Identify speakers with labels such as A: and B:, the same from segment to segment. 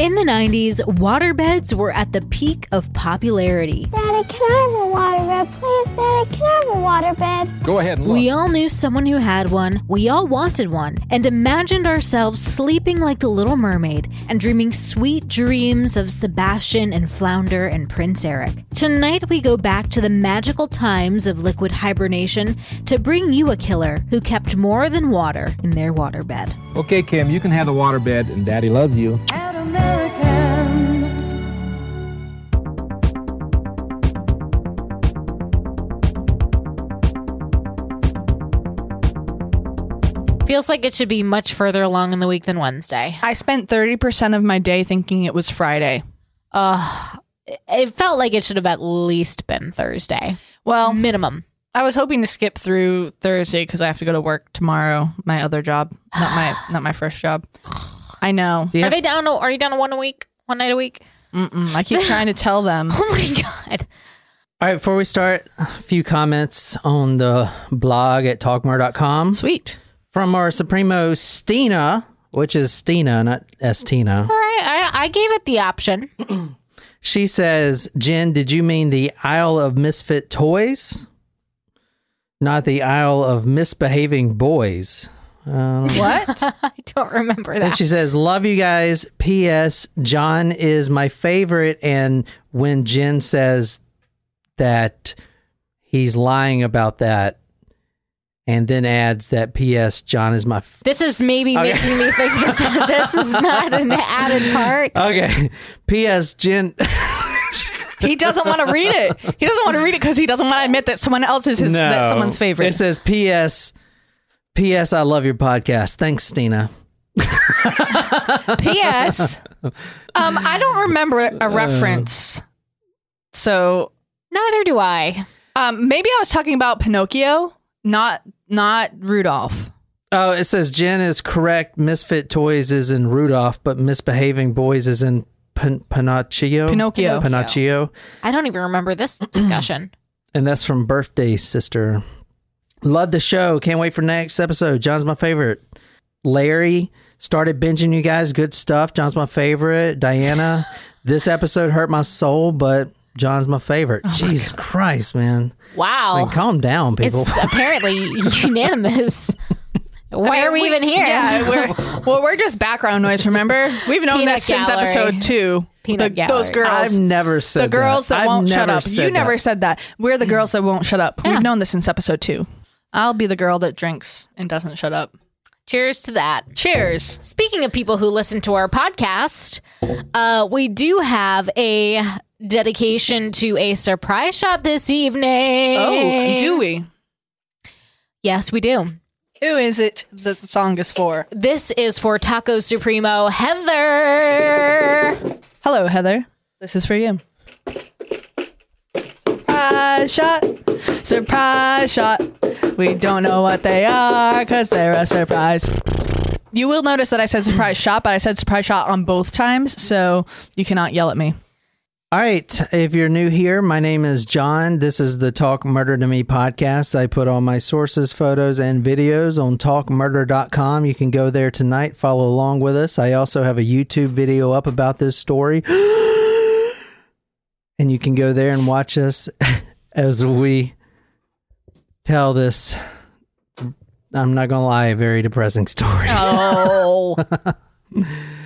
A: In the 90s, waterbeds were at the peak of popularity.
B: Daddy, can I have a waterbed? Please, Daddy, can I have a waterbed?
C: Go ahead and look.
A: We all knew someone who had one, we all wanted one, and imagined ourselves sleeping like the Little Mermaid and dreaming sweet dreams of Sebastian and Flounder and Prince Eric. Tonight, we go back to the magical times of liquid hibernation to bring you a killer who kept more than water in their waterbed.
C: okay, Kim, you can have the waterbed, and Daddy loves you.
D: Feels like it should be much further along in the week than Wednesday.
E: I spent 30% of my day thinking it was Friday.
D: Uh, it felt like it should have at least been Thursday.
E: Well,
D: Minimum.
E: I was hoping to skip through Thursday because I have to go to work tomorrow. My other job, not my not my first job. I know.
F: Yeah.
D: Are they down? To, are you down to one a week? One night a week?
E: Mm-mm. I keep trying to tell them.
D: Oh my god!
F: All right, before we start, a few comments on the blog at talkmurder.com
E: Sweet.
F: from our Supremo Stina, which is Stina, not Estina.
D: All right, I, I gave it the option.
F: She says, Jen, did you mean the Isle of Misfit Toys? Not the Isle of Misbehaving Boys.
E: Uh, what?
D: I don't remember that.
F: And
D: that.
F: she says, Love you guys. P.S. John is my favorite. And when Jen says that he's lying about that, and then adds that P.S. John is my. F-
D: This is maybe making me think that this is not an added part.
F: okay. P.S. Jen.
E: he doesn't want to read it. He doesn't want to read it because he doesn't want to admit that someone else is his that someone's favorite.
F: It says P.S. P.S. I love your podcast. Thanks, Stina.
E: P.S. Um, I don't remember a reference. So
D: Neither do I.
E: um, maybe I was talking about Pinocchio, not not Rudolph.
F: Oh, it says Jen is correct. Misfit Toys is in Rudolph, but Misbehaving Boys is in Pin- Pinocchio.
E: Pinocchio.
F: Pinocchio.
D: I don't even remember this discussion.
F: And that's from Birthday Sister. Love the show. Can't wait for next episode. John's my favorite. Larry started binging you guys. Good stuff. John's my favorite. Diana, this episode hurt my soul, but John's my favorite. Oh Jesus Christ, man.
D: Wow.
F: Like, calm down, people.
D: it's apparently unanimous. Why are we, even here?
E: Yeah, we're well, we're just background noise. Remember, we've known
D: Peanut
E: that since episode two.
D: Peanut
E: The- those girls,
F: I've never said that.
E: the girls that,
F: I've
E: won't shut up.
F: said
E: You never
F: that.
E: said that. We're the girls that won't shut up. We've known this since episode two. I'll be the girl that drinks and doesn't shut up.
D: Cheers to that.
E: Cheers.
D: Speaking of people who listen to our podcast, uh, we do have a dedication to a surprise shot this evening.
E: Oh, do we?
D: Yes, we do.
E: Who is it that the song is for?
D: This is for Taco Supremo Heather.
E: Hello, Heather. This is for you. Surprise shot. Surprise shot. We don't know what they are because they're a surprise. You will notice that I said surprise shot, but I said surprise shot on both times, so you cannot yell at me.
F: All right. If you're new here, my name is John. This is the Talk Murder to Me podcast. I put all my sources, photos, and videos on talkmurder.com. You can go there tonight, follow along with us. I also have a YouTube video up about this story. and you can go there and watch us as we tell this, I'm not going to lie, very depressing story.
D: Oh.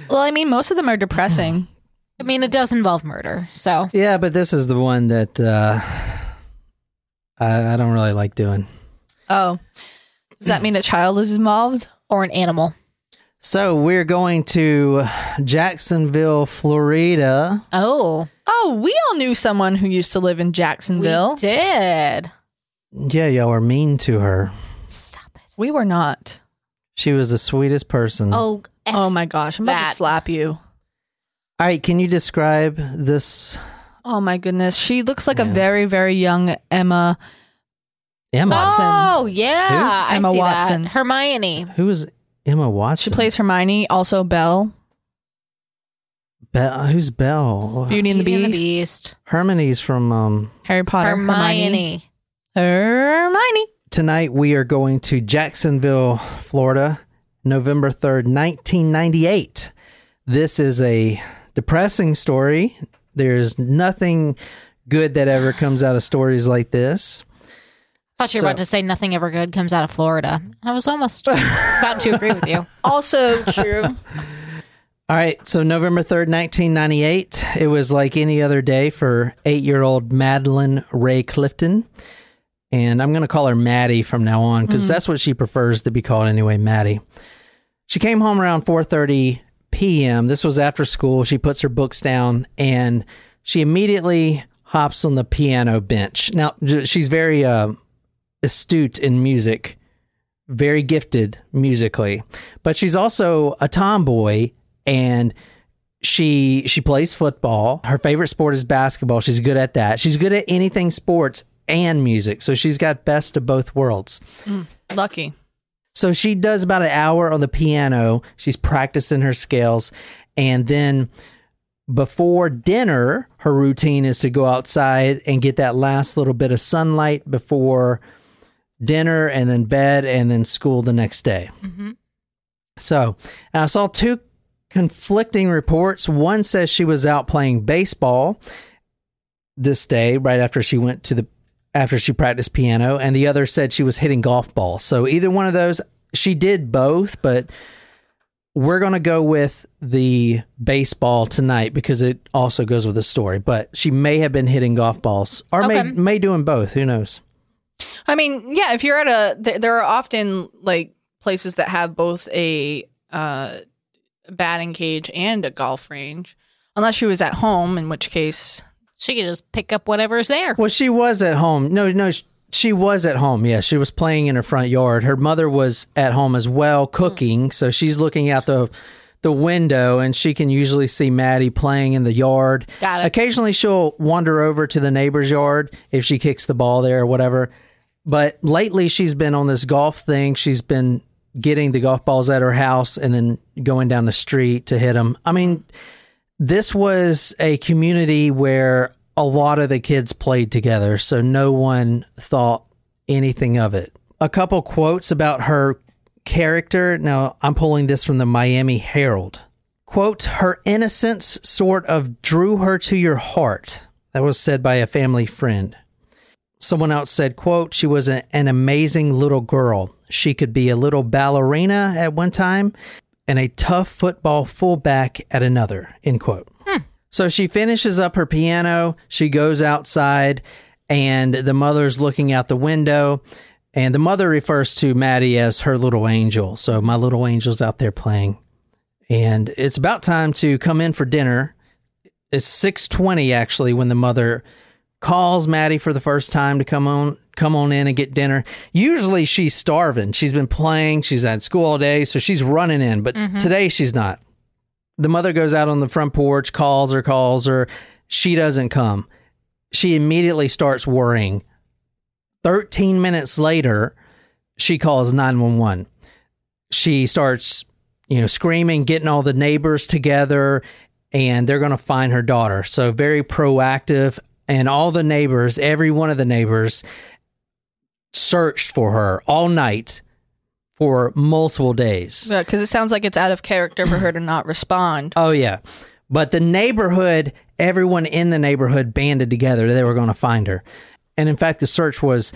E: Well, I mean, most of them are depressing.
D: I mean, it does involve murder, so
F: Yeah, but this is the one that uh, I, I don't really like doing.
E: Oh. Does that mean a child is involved?
D: or an animal.
F: So we're going to Jacksonville, Florida.
D: Oh,
E: Oh, we all knew someone who used to live in Jacksonville.
D: we did.
F: Yeah, y'all were mean to her.
D: Stop it.
E: We were not.
F: She was the sweetest person.
D: Oh, F
E: Oh my gosh, I'm about
D: that.
E: to slap you.
F: All right, can you describe this
E: Oh my goodness. She looks like a very, very young Emma.
F: Emma?
E: Watson.
D: Oh yeah, I
E: Emma
D: see
E: Watson.
D: That. Hermione.
F: Who is Emma Watson?
E: She plays Hermione, also Belle.
F: Belle. Who's Belle?
E: Beauty and the
D: Beauty
E: Beast.
D: Beast.
F: Hermione's from um.
E: Harry Potter.
D: Hermione.
E: Hermione.
F: Tonight we are going to Jacksonville, Florida, November third, nineteen ninety eight. This is a depressing story. There's nothing good that ever comes out of stories like this.
D: thought you were
F: So-
D: about to say nothing ever good comes out of Florida. I was almost about to agree with you.
E: Also true.
F: All right, so November 3rd, 1998, it was like any other day for eight year old Madeline Ray Clifton. And I'm going to call her Maddie from now on because that's what she prefers to be called anyway, Maddie. She came home around 4:30 p.m. This was after school. She puts her books down and she immediately hops on the piano bench. Now, she's very uh, astute in music, very gifted musically, but she's also a tomboy and she she plays football. Her favorite sport is basketball. She's good at that. She's good at anything sports and music. So she's got best of both worlds.
E: Hmm, lucky.
F: So she does about an hour on the piano. She's practicing her scales. And then before dinner, her routine is to go outside and get that last little bit of sunlight before dinner and then bed and then school the next day. Mm-hmm. So I saw two conflicting reports. One says she was out playing baseball this day right after she went to the after she practiced piano and the other said she was hitting golf balls. So either one of those she did both, but we're going to go with the baseball tonight because it also goes with the story, but she may have been hitting golf balls or may
D: Okay.
F: may doing both, who knows.
E: I mean, yeah, if you're at a, there, there are often like places that have both a uh, batting cage and a golf range, unless she was at home, in which case,
D: She could just pick up whatever's there.
F: Well, she was at home. No, no, she was at home. Yeah, she was playing in her front yard. Her mother was at home as well, mm. cooking. So she's looking out the the window, and she can usually see Maddie playing in the yard.
D: Got it.
F: Occasionally, she'll wander over to the neighbor's yard if she kicks the ball there or whatever. But lately, she's been on this golf thing. She's been getting the golf balls at her house and then going down the street to hit them. I mean, this was a community where a lot of the kids played together, so no one thought anything of it. A couple quotes about her character. Now, I'm pulling this from the Miami Herald. Quote, her innocence sort of drew her to your heart. That was said by a family friend. Someone else said, quote, she was an amazing little girl. She could be a little ballerina at one time and a tough football fullback at another, end quote. Hmm. So she finishes up her piano. She goes outside, and the mother's looking out the window. And the mother refers to Maddie as her little angel. So my little angel's out there playing. And it's about time to come in for dinner. It's 6:20 actually when the mother calls Maddie for the first time to come on come on in and get dinner. Usually she's starving. She's been playing, she's at school all day, so she's running in, but mm-hmm. today she's not. The mother goes out on the front porch, calls her, calls her. She doesn't come. She immediately starts worrying. 13 minutes later, she calls 911. She starts, you know, screaming, getting all the neighbors together, and they're going to find her daughter. So, very proactive. And all the neighbors, every one of the neighbors, searched for her all night for multiple days.
E: because it sounds like it's out of character for her to not respond.
F: Oh yeah. But the neighborhood, everyone in the neighborhood banded together. They were going to find her. And in fact, the search was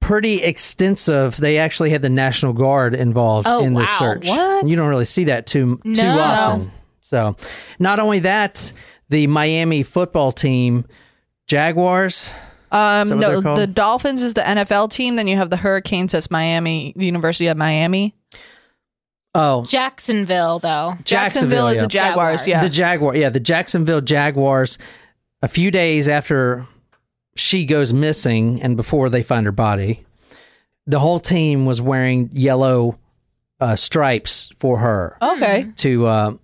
F: pretty extensive. They actually had the National Guard involved
D: Oh,
F: in the
D: wow.
F: search.
D: What?
F: You don't really see that too too
D: No.
F: often. So, not only that, the Miami football team, Jaguars,
E: Um,
F: that what
E: no,
F: they're called?
E: the Dolphins is the NFL team. Then you have the Hurricanes. That's Miami, the University of Miami.
F: oh,
D: Jacksonville, though.
E: Jacksonville, is
F: yeah.
E: the Jaguars.
D: Jaguars.
E: Yeah.
F: The Jaguar, yeah, the Jacksonville Jaguars. A few days after she goes missing, and before they find her body, the whole team was wearing yellow uh, stripes for her
E: okay.
F: to uh,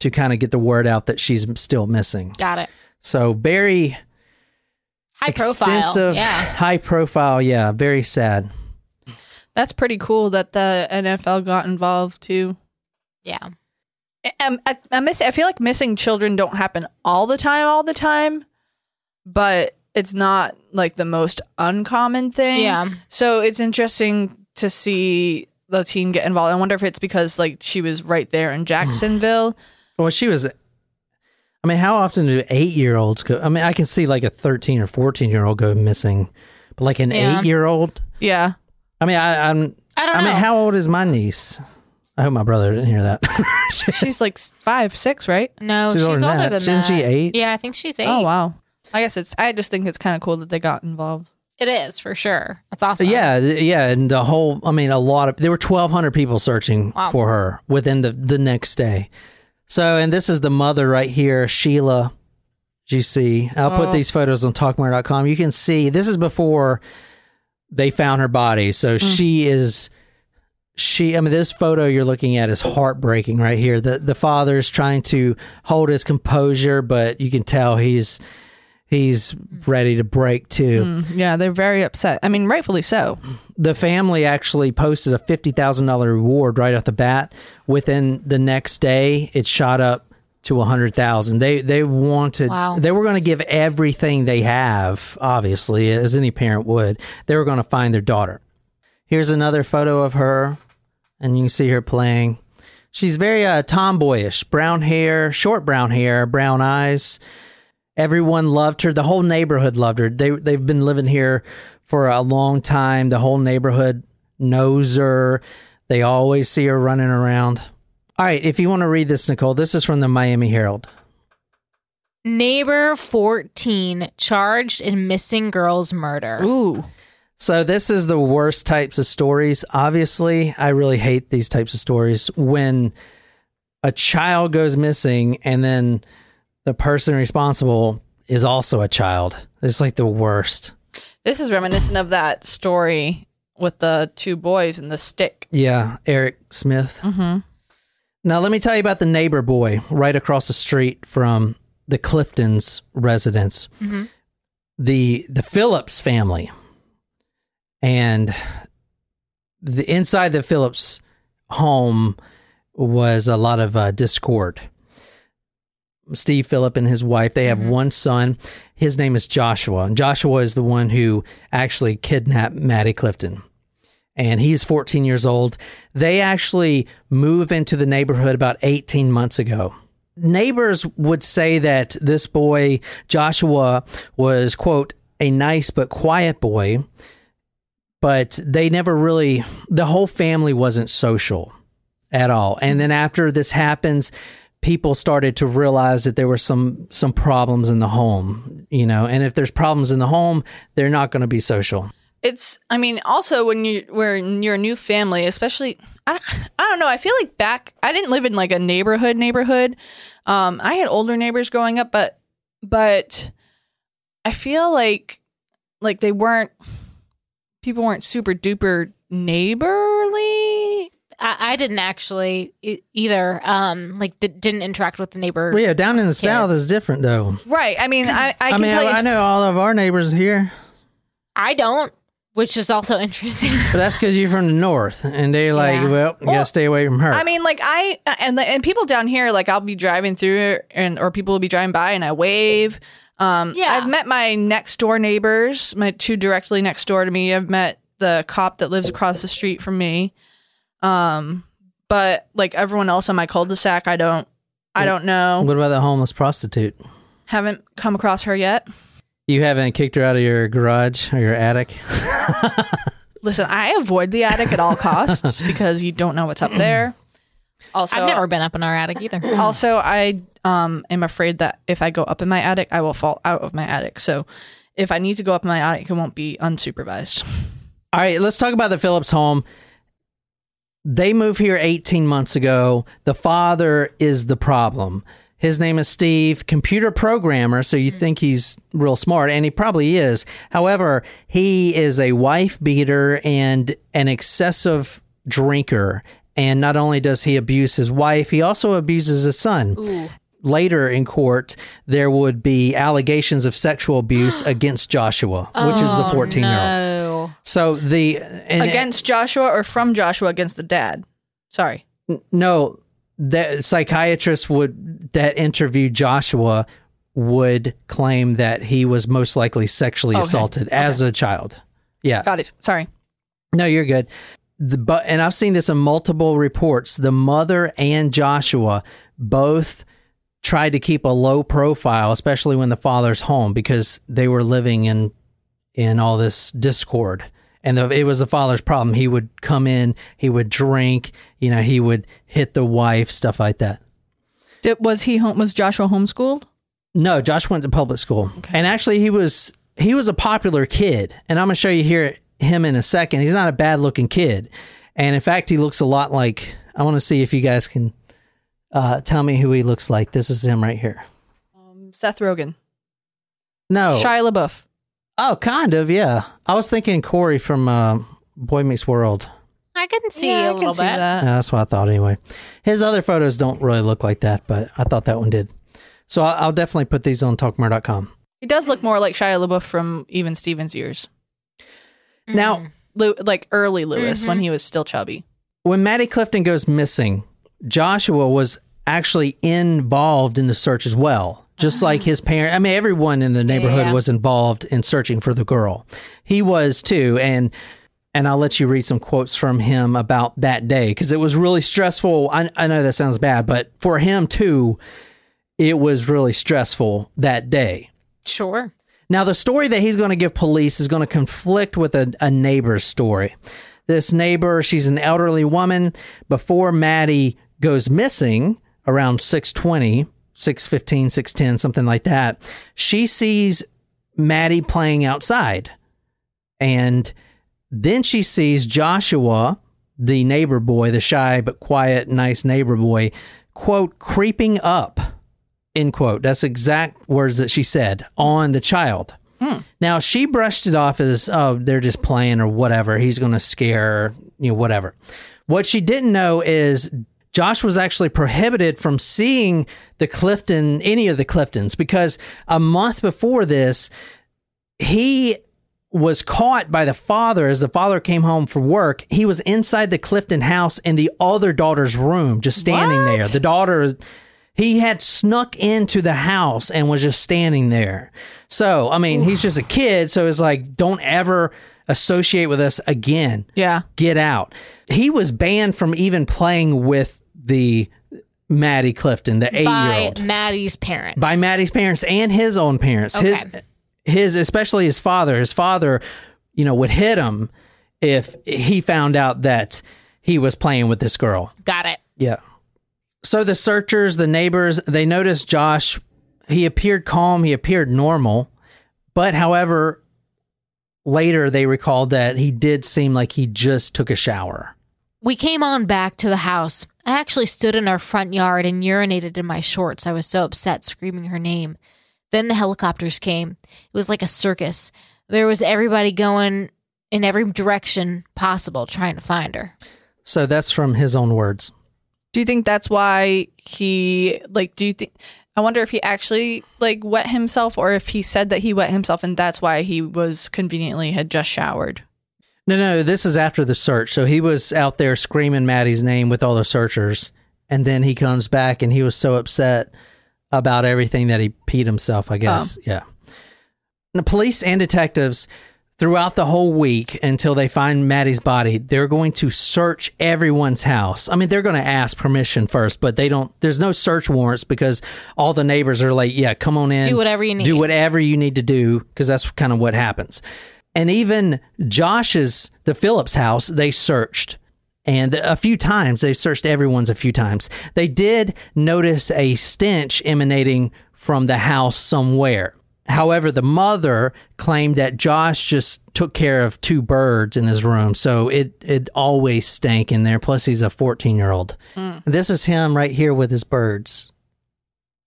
F: to kind of get the word out that she's still missing.
D: Got it.
F: So very
D: High profile. Yeah.
F: high profile. Yeah, very sad.
E: That's pretty cool that the NFL got involved too.
D: Yeah.
E: I, um, I, I miss. I feel like missing children don't happen all the time, all the time, but it's not like the most uncommon thing.
D: Yeah.
E: So it's interesting to see the team get involved. I wonder if it's because like she was right there in hmm. Jacksonville.
F: Well, she was I mean, how often do eight year olds go? I mean, I can see like a 13 or 14 year old go missing, but like an
D: Yeah.
F: eight year old?
E: Yeah.
F: I mean, I, I'm.
D: I don't
F: I mean, how old is my niece? I hope my brother didn't hear that.
E: She's like five, six, right?
D: no,
F: She's
D: she's,
F: older than
D: older
F: that.
D: than
F: Isn't she eight?
D: Yeah, I think she's oh, eight.
E: Oh wow. I guess it's. I just think it's kind of cool that they got involved.
D: It is for sure. That's awesome.
F: yeah, th- yeah, and the whole. I mean, a lot of there were 1,200 people searching
D: Wow.
F: for her within the the next day. So, and this is the mother right here, Sheila. You see, I'll put
E: Oh.
F: these photos on talkmurder.com. You can see this is before they found her body. So mm. she is. She, I mean, this photo you're looking at is heartbreaking right here. The the father's trying to hold his composure, but you can tell he's he's ready to break too.
E: Mm, yeah, they're very upset. I mean, rightfully so.
F: the family actually posted a fifty thousand dollar reward right off the bat. Within the next day, it shot up to a hundred thousand. They they wanted
D: Wow.
F: they were going to give everything they have, obviously, as any parent would. They were going to find their daughter. Here's another photo of her, and you can see her playing. She's very uh, tomboyish, brown hair, short brown hair, brown eyes. Everyone loved her. The whole neighborhood loved her. They they've been living here for a long time. The whole neighborhood knows her. They always see her running around. All right, if you want to read this, Nicole, this is from the Miami Herald.
D: Neighbor 14 charged in missing girl's murder.
E: Ooh.
F: So this is the worst types of stories. Obviously, I really hate these types of stories when a child goes missing and then the person responsible is also a child. It's like the worst.
E: This is reminiscent of that story with the two boys and the stick.
F: Yeah, Eric Smith. Mm-hmm. Now, let me tell you about the neighbor boy right across the street from the Clifton's residence. The the Phillips family, and the inside the Phillips home was a lot of uh, discord. Steve Phillip and his wife, they have mm-hmm. one son. His name is Joshua. And Joshua is the one who actually kidnapped Maddie Clifton and he's 14 years old. They actually move into the neighborhood about 18 months ago. Neighbors would say that this boy, Joshua, was, quote, a nice but quiet boy, but they never really, the whole family wasn't social at all. And then after this happens, people started to realize that there were some some problems in the home, you know, and if there's problems in the home, they're not going to be social.
E: It's. I mean, also when you when you're a new family, especially. I don't, I don't know. I feel like back. I didn't live in like a neighborhood neighborhood. Um, I had older neighbors growing up, but but I feel like like they weren't. People weren't super duper neighborly.
D: I, I didn't actually e- either. Um, like di- didn't interact with the neighbor.
F: Well, yeah, down in the south is different though.
E: Right. I mean, I, I
F: I,
E: can
F: mean,
E: tell
F: I,
E: you.
F: I know all of our neighbors here,
D: I don't, which is also interesting.
F: but that's because you're from the north, and they're like,
D: Yeah.
F: well, you gotta stay away from her.
E: I mean, like I and the, and people down here, like I'll be driving through and or people will be driving by and I wave. Um,
D: Yeah.
E: I've met my next door neighbors, my two directly next door to me. I've met the cop that lives across the street from me. Um, but like everyone else on my cul-de-sac, I don't, I don't know.
F: what about the homeless prostitute?
E: Haven't come across her yet.
F: You haven't kicked her out of your garage or your attic?
E: Listen, I avoid the attic at all costs because you don't know what's up there. Also,
D: I've never been up in our attic either.
E: also i um am afraid that if i go up in my attic i will fall out of my attic so if i need to go up in my attic it won't be unsupervised
F: All right, let's talk about the Phillips home. They moved here 18 months ago. The father is the problem. His name is Steve, computer programmer, so you mm. think he's real smart, and he probably is. However, he is a wife beater and an excessive drinker. And not only does he abuse his wife, he also abuses his son. Later in court, there would be allegations of sexual abuse against Joshua, which is the 14 year old.
D: Oh,
F: So the and,
E: against joshua or from joshua against the dad sorry
F: no, the psychiatrist would that interviewed Joshua would claim that he was most likely sexually
E: Okay.
F: assaulted as a child. Yeah,
E: got it sorry
F: no, you're good. The but and I've seen this in multiple reports. The mother and Joshua both tried to keep a low profile, especially when the father's home, because they were living in in all this discord. And the, it was the father's problem. He would come in, he would drink, you know, he would hit the wife, stuff like that.
E: Did, was he home? Was Joshua homeschooled?
F: No, Josh went to public school, and actually he was he was a popular kid. And I'm gonna show you here him in a second. He's not a bad looking kid, and in fact, he looks a lot like. I want to see if you guys can uh, tell me who he looks like. This is him right here.
E: Seth Rogen,
F: No,
E: Shia LaBeouf.
F: Oh, kind of, yeah. I was thinking Corey from uh, Boy Meets World.
D: I can see
E: Yeah,
D: a
E: I
D: little bit.
E: that.
F: Yeah, that's what I thought anyway. His other photos don't really look like that, but I thought that one did. So I'll, I'll definitely put these on talkmurder.com.
E: He does look more like Shia LaBeouf from even Stevens years,
F: Now,
E: Lew- like early Louis
D: Mm-hmm.
E: when he was still chubby.
F: when Maddie Clifton goes missing, Joshua was actually involved in the search as well. Just like his parent, I mean, everyone in the neighborhood
D: Yeah.
F: was involved in searching for the girl. He was too, and and I'll let you read some quotes from him about that day because it was really stressful. I, I know that sounds bad, but for him too, it was really stressful that day.
D: Sure.
F: Now, the story that he's going to give police is going to conflict with a, a neighbor's story. This neighbor, she's an elderly woman. Before Maddie goes missing around 620, 615, 610, something like that, she sees Maddie playing outside. And then she sees Joshua, the neighbor boy, the shy but quiet, nice neighbor boy, quote, creeping up end quote. That's exact words that she said on the child. Hmm. Now she brushed it off as oh they're just playing or whatever. He's going to scare her, you know whatever. What she didn't know is Josh was actually prohibited from seeing the Clifton any of the Cliftons because a month before this he was caught by the father as the father came home from work. He was inside the Clifton house in the other daughter's room, just standing there. The daughter, he had snuck into the house and was just standing there. So, I mean, he's just a kid. So it's like, don't ever associate with us again.
E: Yeah.
F: Get out. He was banned from even playing with the Maddie Clifton, the eight year
D: By
F: old
D: Maddie's parents.
F: by Maddie's parents and his own parents. His his especially his father. His father, you know, would hit him if he found out that he was playing with this girl.
D: Got it.
F: Yeah. So the searchers, the neighbors, they noticed Josh. He appeared calm. He appeared normal, but however, later they recalled that he did seem like he just took a shower.
D: We came on back to the house. I actually stood in our front yard and urinated in my shorts. I was so upset, screaming her name. Then the helicopters came. It was like a circus. There was everybody going in every direction possible trying to find her.
F: So that's from his own words.
E: Do you think that's why he like? Do you think? I wonder if he actually like wet himself, or if he said that he wet himself, and that's why he was conveniently had just showered.
F: No, no, this is after the search. So he was out there screaming Maddie's name with all the searchers, and then he comes back and he was so upset about everything that he peed himself. I guess, oh. yeah. The police and detectives throughout the whole week until they find Maddie's body, they're going to search everyone's house. I mean, they're going to ask permission first, but they don't. There's no search warrants because all the neighbors are like, "Yeah, come on in,
D: Do whatever you need."
F: do whatever you need to do," because that's kind of what happens. And even Josh's, the Phillips house, they searched. And a few times, they've searched everyone's a few times. They did notice a stench emanating from the house somewhere. However, the mother claimed that Josh just took care of two birds in his room, so it it always stank in there. Plus, he's a fourteen year old. Hmm. This is him right here with his birds.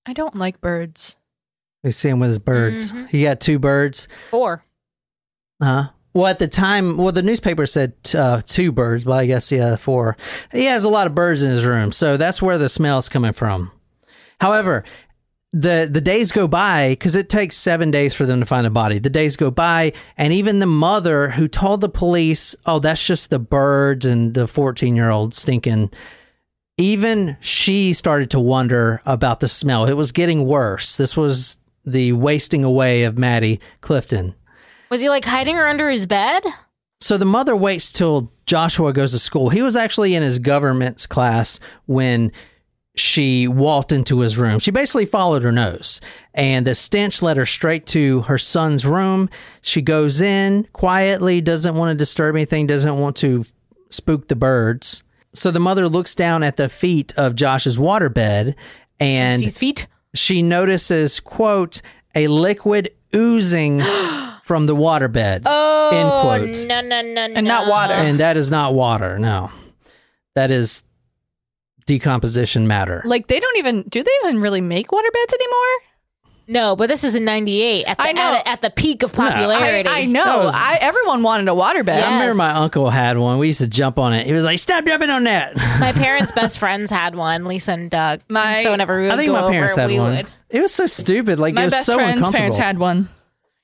E: I don't like birds.
F: We see him with his birds. Mm-hmm. He got two birds.
D: Four.
F: Huh? Well, at the time, well, the newspaper said uh, two birds, but I guess yeah, four. He has a lot of birds in his room, so that's where the smell is coming from. However, the the days go by because it takes seven days for them to find a body. The days go by, and even the mother who told the police, "Oh, that's just the birds and the fourteen year old stinking." Even she started to wonder about the smell. It was getting worse. This was the wasting away of Maddie Clifton.
D: Was he like hiding her under his bed?
F: So the mother waits till Joshua goes to school. He was actually in his government's class when she walked into his room. She basically followed her nose, and the stench led her straight to her son's room. She goes in quietly, doesn't want to disturb anything, doesn't want to spook the birds. So the mother looks down at the feet of Josh's waterbed and
D: Sees feet.
F: she notices, quote, a liquid oozing from the waterbed. Oh, end quote.
D: No, no, no, no.
E: And not water.
F: And that is not water, no. That is decomposition matter.
E: Like they don't even do they even really make waterbeds anymore?
D: No, but this is in '98 at the
E: I know.
D: At, at the peak of
F: I-
E: I,
D: popularity.
E: I know.
F: was-
E: I, everyone wanted a waterbed.
D: Yeah.
F: I remember my uncle had one. We used to jump on it. He was like, "Stop jumping on that."
D: My parents' best friends had one, Lisa and Doug.
E: My-
D: And so whenever we would
F: I think
D: go
F: my parents
D: over,
F: had
D: we
F: one.
D: would.
F: It was so stupid. Like it
E: My
F: was
E: best
F: so
E: friend's
F: uncomfortable.
E: parents had one.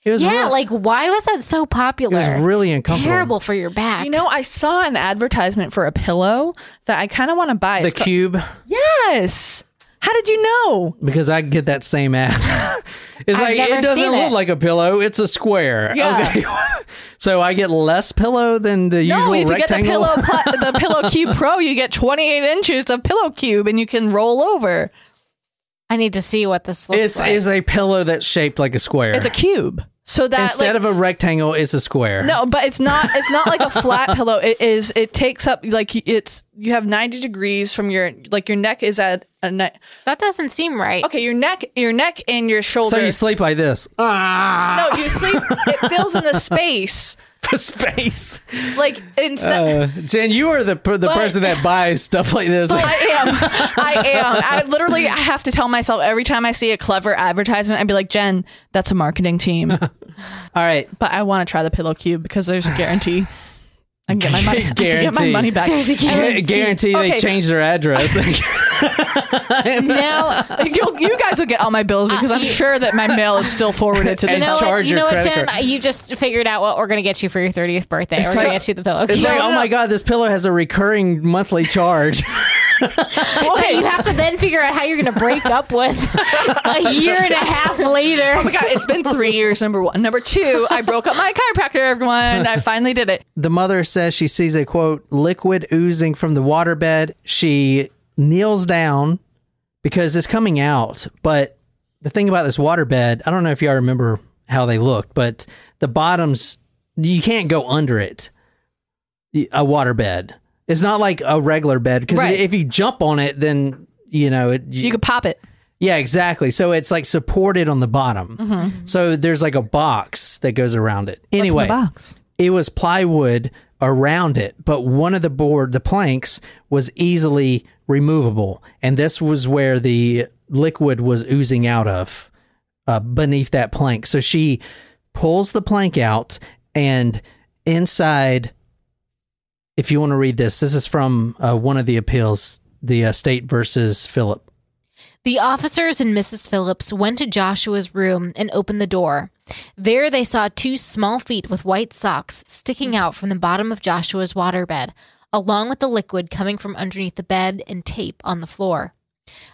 F: It was
D: Yeah,
F: real-
D: like why was that so popular?
F: it was really uncomfortable.
D: terrible for your back.
E: You know, I saw an advertisement for a pillow that I kind of want to buy.
F: The
E: It's ca-
F: cube
E: yes. How did you know?
F: because I get that same ad. it's
D: I've
F: like
D: never
F: it doesn't look
D: it.
F: like a pillow; it's a square.
E: Yeah.
F: Okay. so I get less pillow than the
E: No,
F: usual
E: if you get the pillow pla- the pillow cube pro, you get 28 inches of pillow cube, and you can roll over.
D: I need to see what this looks
F: it's
D: like.
F: is a pillow that's shaped like a square.
E: It's a cube, so that
F: Instead
E: like,
F: of a rectangle, it's a square.
E: No, but it's not. It's not like a flat pillow. It is. It takes up like it's. You have ninety degrees from your like your neck is at a ne-
D: that doesn't seem right.
E: okay. Your neck, your neck, and your shoulder.
F: So you sleep like this. Ah,
E: no, you sleep. It fills in the space.
F: The space.
E: Like instead.
F: Uh, Jen, you are the the
D: But-
F: person that buys stuff like this.
E: I am. I am. I literally I have to tell myself every time I see a clever advertisement, I'd be like, Jen, that's a marketing team.
F: All right,
E: but I want to try the pillow cube because there's a guarantee. I can get my money. I can get my money back.
D: There's a
F: guarantee, guarantee they
E: Okay.
F: changed their address.
D: Now,
E: You'll, you guys will get all my bills because I'm
D: you-
E: sure that my mail is still forwarded to
F: And
E: this.
D: you know
F: charge
D: what, you
F: your
D: know what,
F: credit
D: Jen?
F: card.
D: You just figured out what we're going to get you for your 30th birthday. We're going
F: like-
D: to get you the pillow.
F: it's like, oh my god, this pillow has a recurring monthly charge.
D: Okay, you have to then figure out how you're going to break up with a year and a half later.
E: Oh my god, it's been three years. Number one. Number two, I broke up my chiropractor. Everyone, I finally did it.
F: the mother says she sees a quote liquid oozing from the waterbed. She kneels down because it's coming out. But the thing about this waterbed, I don't know if y'all remember how they looked, but the bottoms you can't go under it. A waterbed. It's not like a regular bed because
E: Right.
F: if you jump on it, then you know it.
E: You could pop it.
F: Yeah, exactly. So it's like supported on the bottom. So there's like a box that goes around it. Anyway,
E: box.
F: it was plywood around it, but one of the board, the planks, was easily removable, and this was where the liquid was oozing out of uh, beneath that plank. So she pulls the plank out, and inside, if you want to read this, this is from uh, one of the appeals, the uh, state versus Philip.
D: The officers and Mrs. Phillips went to Joshua's room and opened the door. There they saw two small feet with white socks sticking out from the bottom of Joshua's waterbed, along with the liquid coming from underneath the bed and tape on the floor.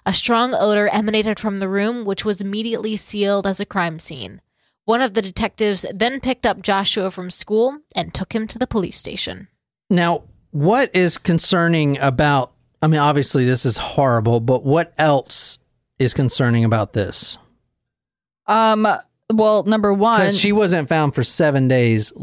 D: A strong odor emanated from the room, which was immediately sealed as a crime scene. One of the detectives then picked up Joshua from school and took him to the police station.
F: Now, what is concerning about? I mean, obviously this is horrible, but what else is concerning about this?
E: Um. Well, number one,
F: Because she wasn't found for seven days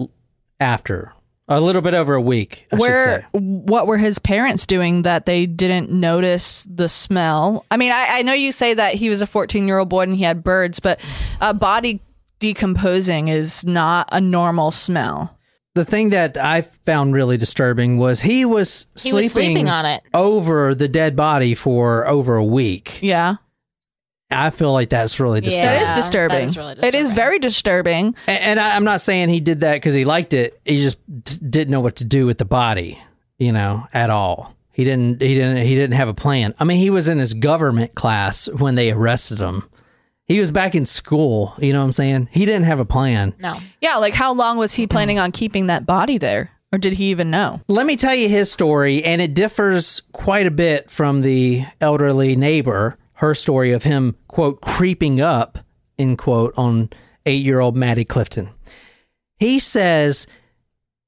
F: after, a little bit over a week. I should
E: where
F: say.
E: what were his parents doing that they didn't notice the smell? I mean, I, I know you say that he was a 14 year old boy and he had birds, but a body decomposing is not a normal smell.
F: The thing that I found really disturbing was he was
D: He
F: sleeping,
D: was sleeping on it.
F: over the dead body for over a week.
E: Yeah,
F: I feel like that's really disturbing.
E: that is disturbing.
D: that is really
E: It is very disturbing.
F: A- And I, I'm not saying he did that because he liked it. He just d- didn't know what to do with the body, you know, at all. He didn't. He didn't. He didn't have a plan. I mean, he was in his government class when they arrested him. He was back in school. You know what I'm saying? He didn't have a plan.
D: No.
E: Yeah, like how long was he planning on keeping that body there, or did he even know?
F: Let me tell you his story, and it differs quite a bit from the elderly neighbor. Her story of him quote creeping up end quote on eight year old Maddie Clifton. He says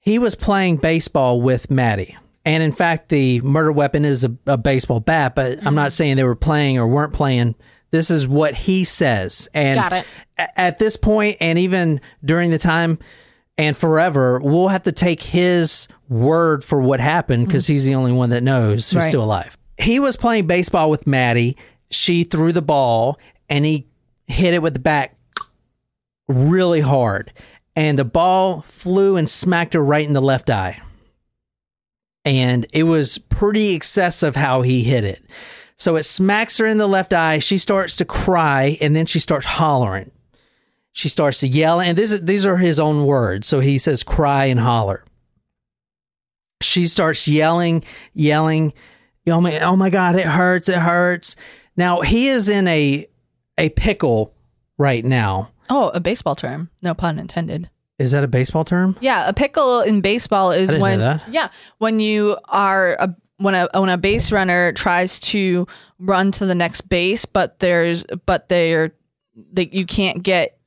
F: he was playing baseball with Maddie. And in fact, the murder weapon is a, a baseball bat, but I'm not mm-hmm. saying they were playing or weren't playing. This is what he says. And at this point, and even during the time and forever, we'll have to take his word for what happened because mm. he's the only one that knows who's
E: Right.
F: still alive. He was playing baseball with Maddie. She threw the ball and he hit it with the bat really hard. And the ball flew and smacked her right in the left eye. And it was pretty excessive how he hit it. So it smacks her in the left eye. She starts to cry and then she starts hollering. She starts to yell, and this is, these are his own words. So he says, cry and holler. She starts yelling, yelling, oh my, oh my God, it hurts, it hurts. Now he is in a a pickle right now.
E: Oh, a baseball term. No pun intended.
F: Is that a baseball term?
E: Yeah, a pickle in baseball is when yeah, when you are a when a when a base runner tries to run to the next base, but there's but they're they you can't get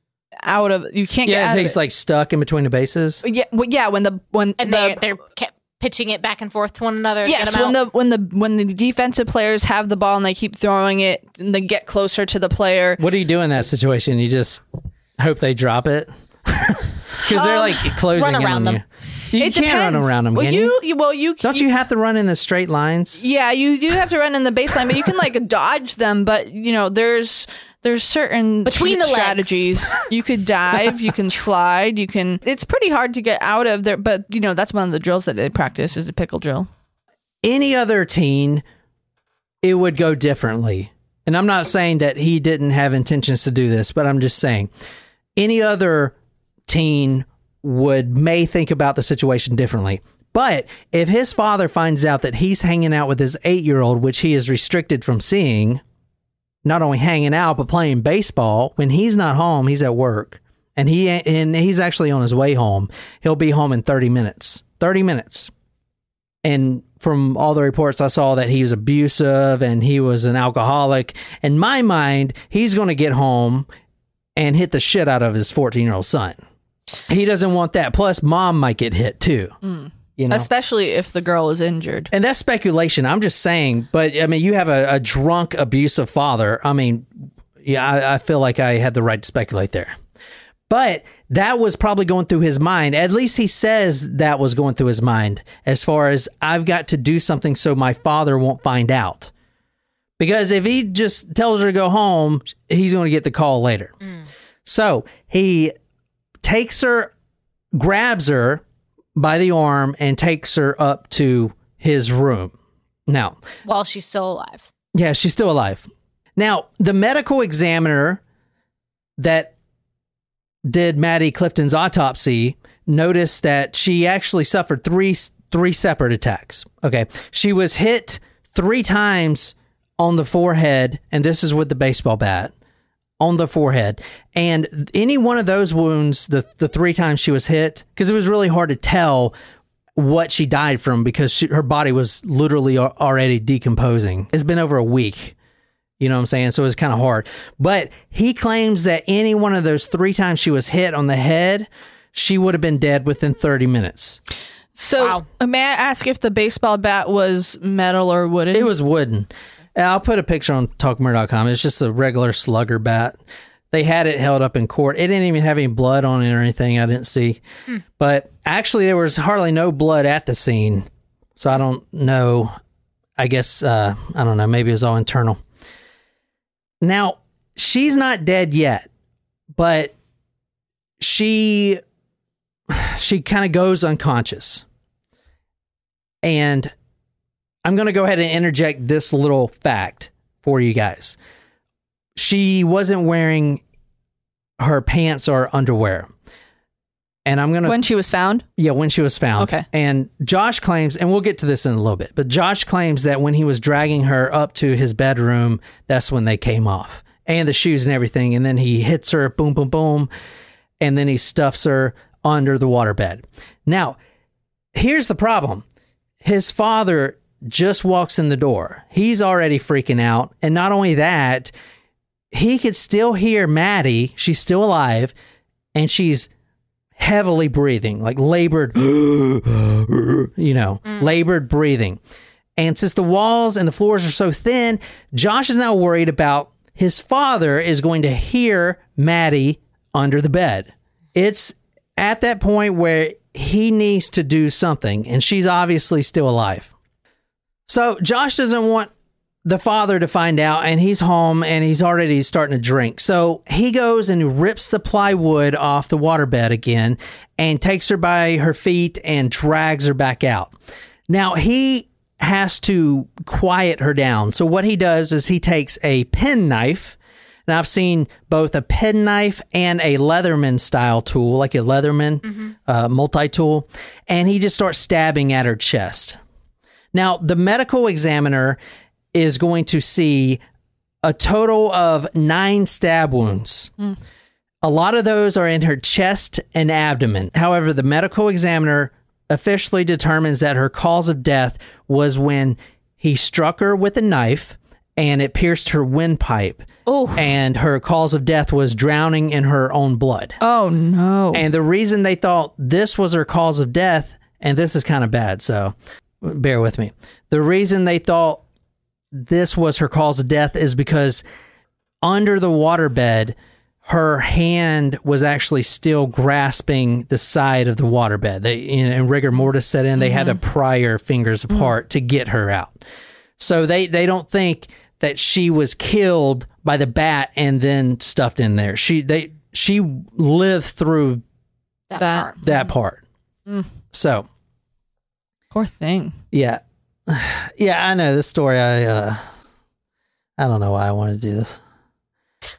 E: out of you can't get
F: Yeah,
E: out
F: he's like stuck in between the bases.
E: yeah well, yeah when the when
D: And
E: the,
D: they they're kept pitching it back and forth to one another. to
E: Yes, when
D: out.
E: the when the when the defensive players have the ball and they keep throwing it and they get closer to the player.
F: What do you do in that situation? You just hope they drop it because they're um, like closing
D: Run
F: in
D: around
F: on
D: them.
F: you. You
E: It
F: can't run around them,
E: well,
F: can you?
E: you? Well, you
F: Don't you have to run in the straight lines?
E: Yeah, you do have to run in the baseline, but you can like dodge them. But you know, there's there's certain
D: Between
E: cheap
D: the
E: strategies. You could dive, you can slide, you can. It's pretty hard to get out of there, but you know that's one of the drills that they practice is a pickle drill.
F: any other teen, it would go differently. And I'm not saying that he didn't have intentions to do this, but I'm just saying any other teen would may think about the situation differently. But if his father finds out that he's hanging out with his eight year old, which he is restricted from seeing, not only hanging out but playing baseball when he's not home, he's at work, and he and he's actually on his way home. He'll be home in 30 minutes. 30 minutes and from all the reports I saw that he was abusive and he was an alcoholic. In my mind, he's going to get home and hit the shit out of his 14 year old son. He doesn't want that. Plus, mom might get hit too. You know,
E: Especially if the girl is injured.
F: and that's speculation. I'm just saying. But I mean, you have a, a drunk, abusive father. I mean, yeah, I, I feel like I had the right to speculate there. But that was probably going through his mind. At least he says that was going through his mind as far as I've got to do something so my father won't find out. Because if he just tells her to go home, he's going to get the call later. Mm. So he takes her, grabs her by the arm, and takes her up to his room. Now,
D: while she's still alive.
F: yeah, she's still alive. Now, the medical examiner that did Maddie Clifton's autopsy noticed that she actually suffered three three separate attacks. Okay. She was hit 3 times on the forehead and this is with the baseball bat on the forehead. And any one of those wounds the the 3 times she was hit because it was really hard to tell what she died from because she, her body was literally already decomposing. It's been over a week. You know what I'm saying? So it was kind of hard. But he claims that any one of those three times she was hit on the head, she would have been dead within 30 minutes.
E: So,
D: Wow.
E: uh, may I ask if the baseball bat was metal or wooden?
F: It was wooden. I'll put a picture on talkmurder.com. It's just a regular slugger bat. They had it held up in court. It didn't even have any blood on it or anything. I didn't see. But actually, there was hardly no blood at the scene. So I don't know. I guess, uh, I don't know. Maybe it was all internal. Now, she's not dead yet, but she she kind of goes unconscious. And I'm going to go ahead and interject this little fact for you guys. She wasn't wearing her pants or underwear. And I'm going to
E: when she was found.
F: yeah, when she was found.
E: Okay.
F: And Josh claims, and we'll get to this in a little bit, but Josh claims that when he was dragging her up to his bedroom, that's when they came off and the shoes and everything. And then he hits her, boom, boom, boom. And then he stuffs her under the waterbed. Now, here's the problem his father just walks in the door. He's already freaking out. And not only that, he could still hear Maddie. She's still alive and she's heavily breathing, like labored, you know, mm. labored breathing. And since the walls and the floors are so thin, Josh is now worried about his father is going to hear Maddie under the bed. It's at that point where he needs to do something, and she's obviously still alive. So Josh doesn't want the father to find out, and he's home and he's already starting to drink. So he goes and rips the plywood off the waterbed again and takes her by her feet and drags her back out. Now he has to quiet her down. So what he does is he takes a penknife. And I've seen both a penknife and a Leatherman style tool, like a Leatherman uh, multi tool, and he just starts stabbing at her chest. Now, the medical examiner is going to see a total of nine stab wounds. A lot of those are in her chest and abdomen. However, the medical examiner officially determines that her cause of death was when he struck her with a knife and it pierced her windpipe.
D: Oh.
F: And her cause of death was drowning in her own blood.
E: Oh no.
F: And the reason they thought this was her cause of death, and this is kind of bad, so bear with me. The reason they thought this was her cause of death is because under the waterbed, her hand was actually still grasping the side of the waterbed. They, and rigor mortis set in. They had to mm-hmm. pry her fingers mm. apart to get her out. So they, they don't think that she was killed by the bat and then stuffed in there. She they she lived through
D: That,
E: That-
D: part.
F: that part. Mm. So
E: Poor thing.
F: yeah, yeah, I know this story. I uh, I don't know why I want to do this.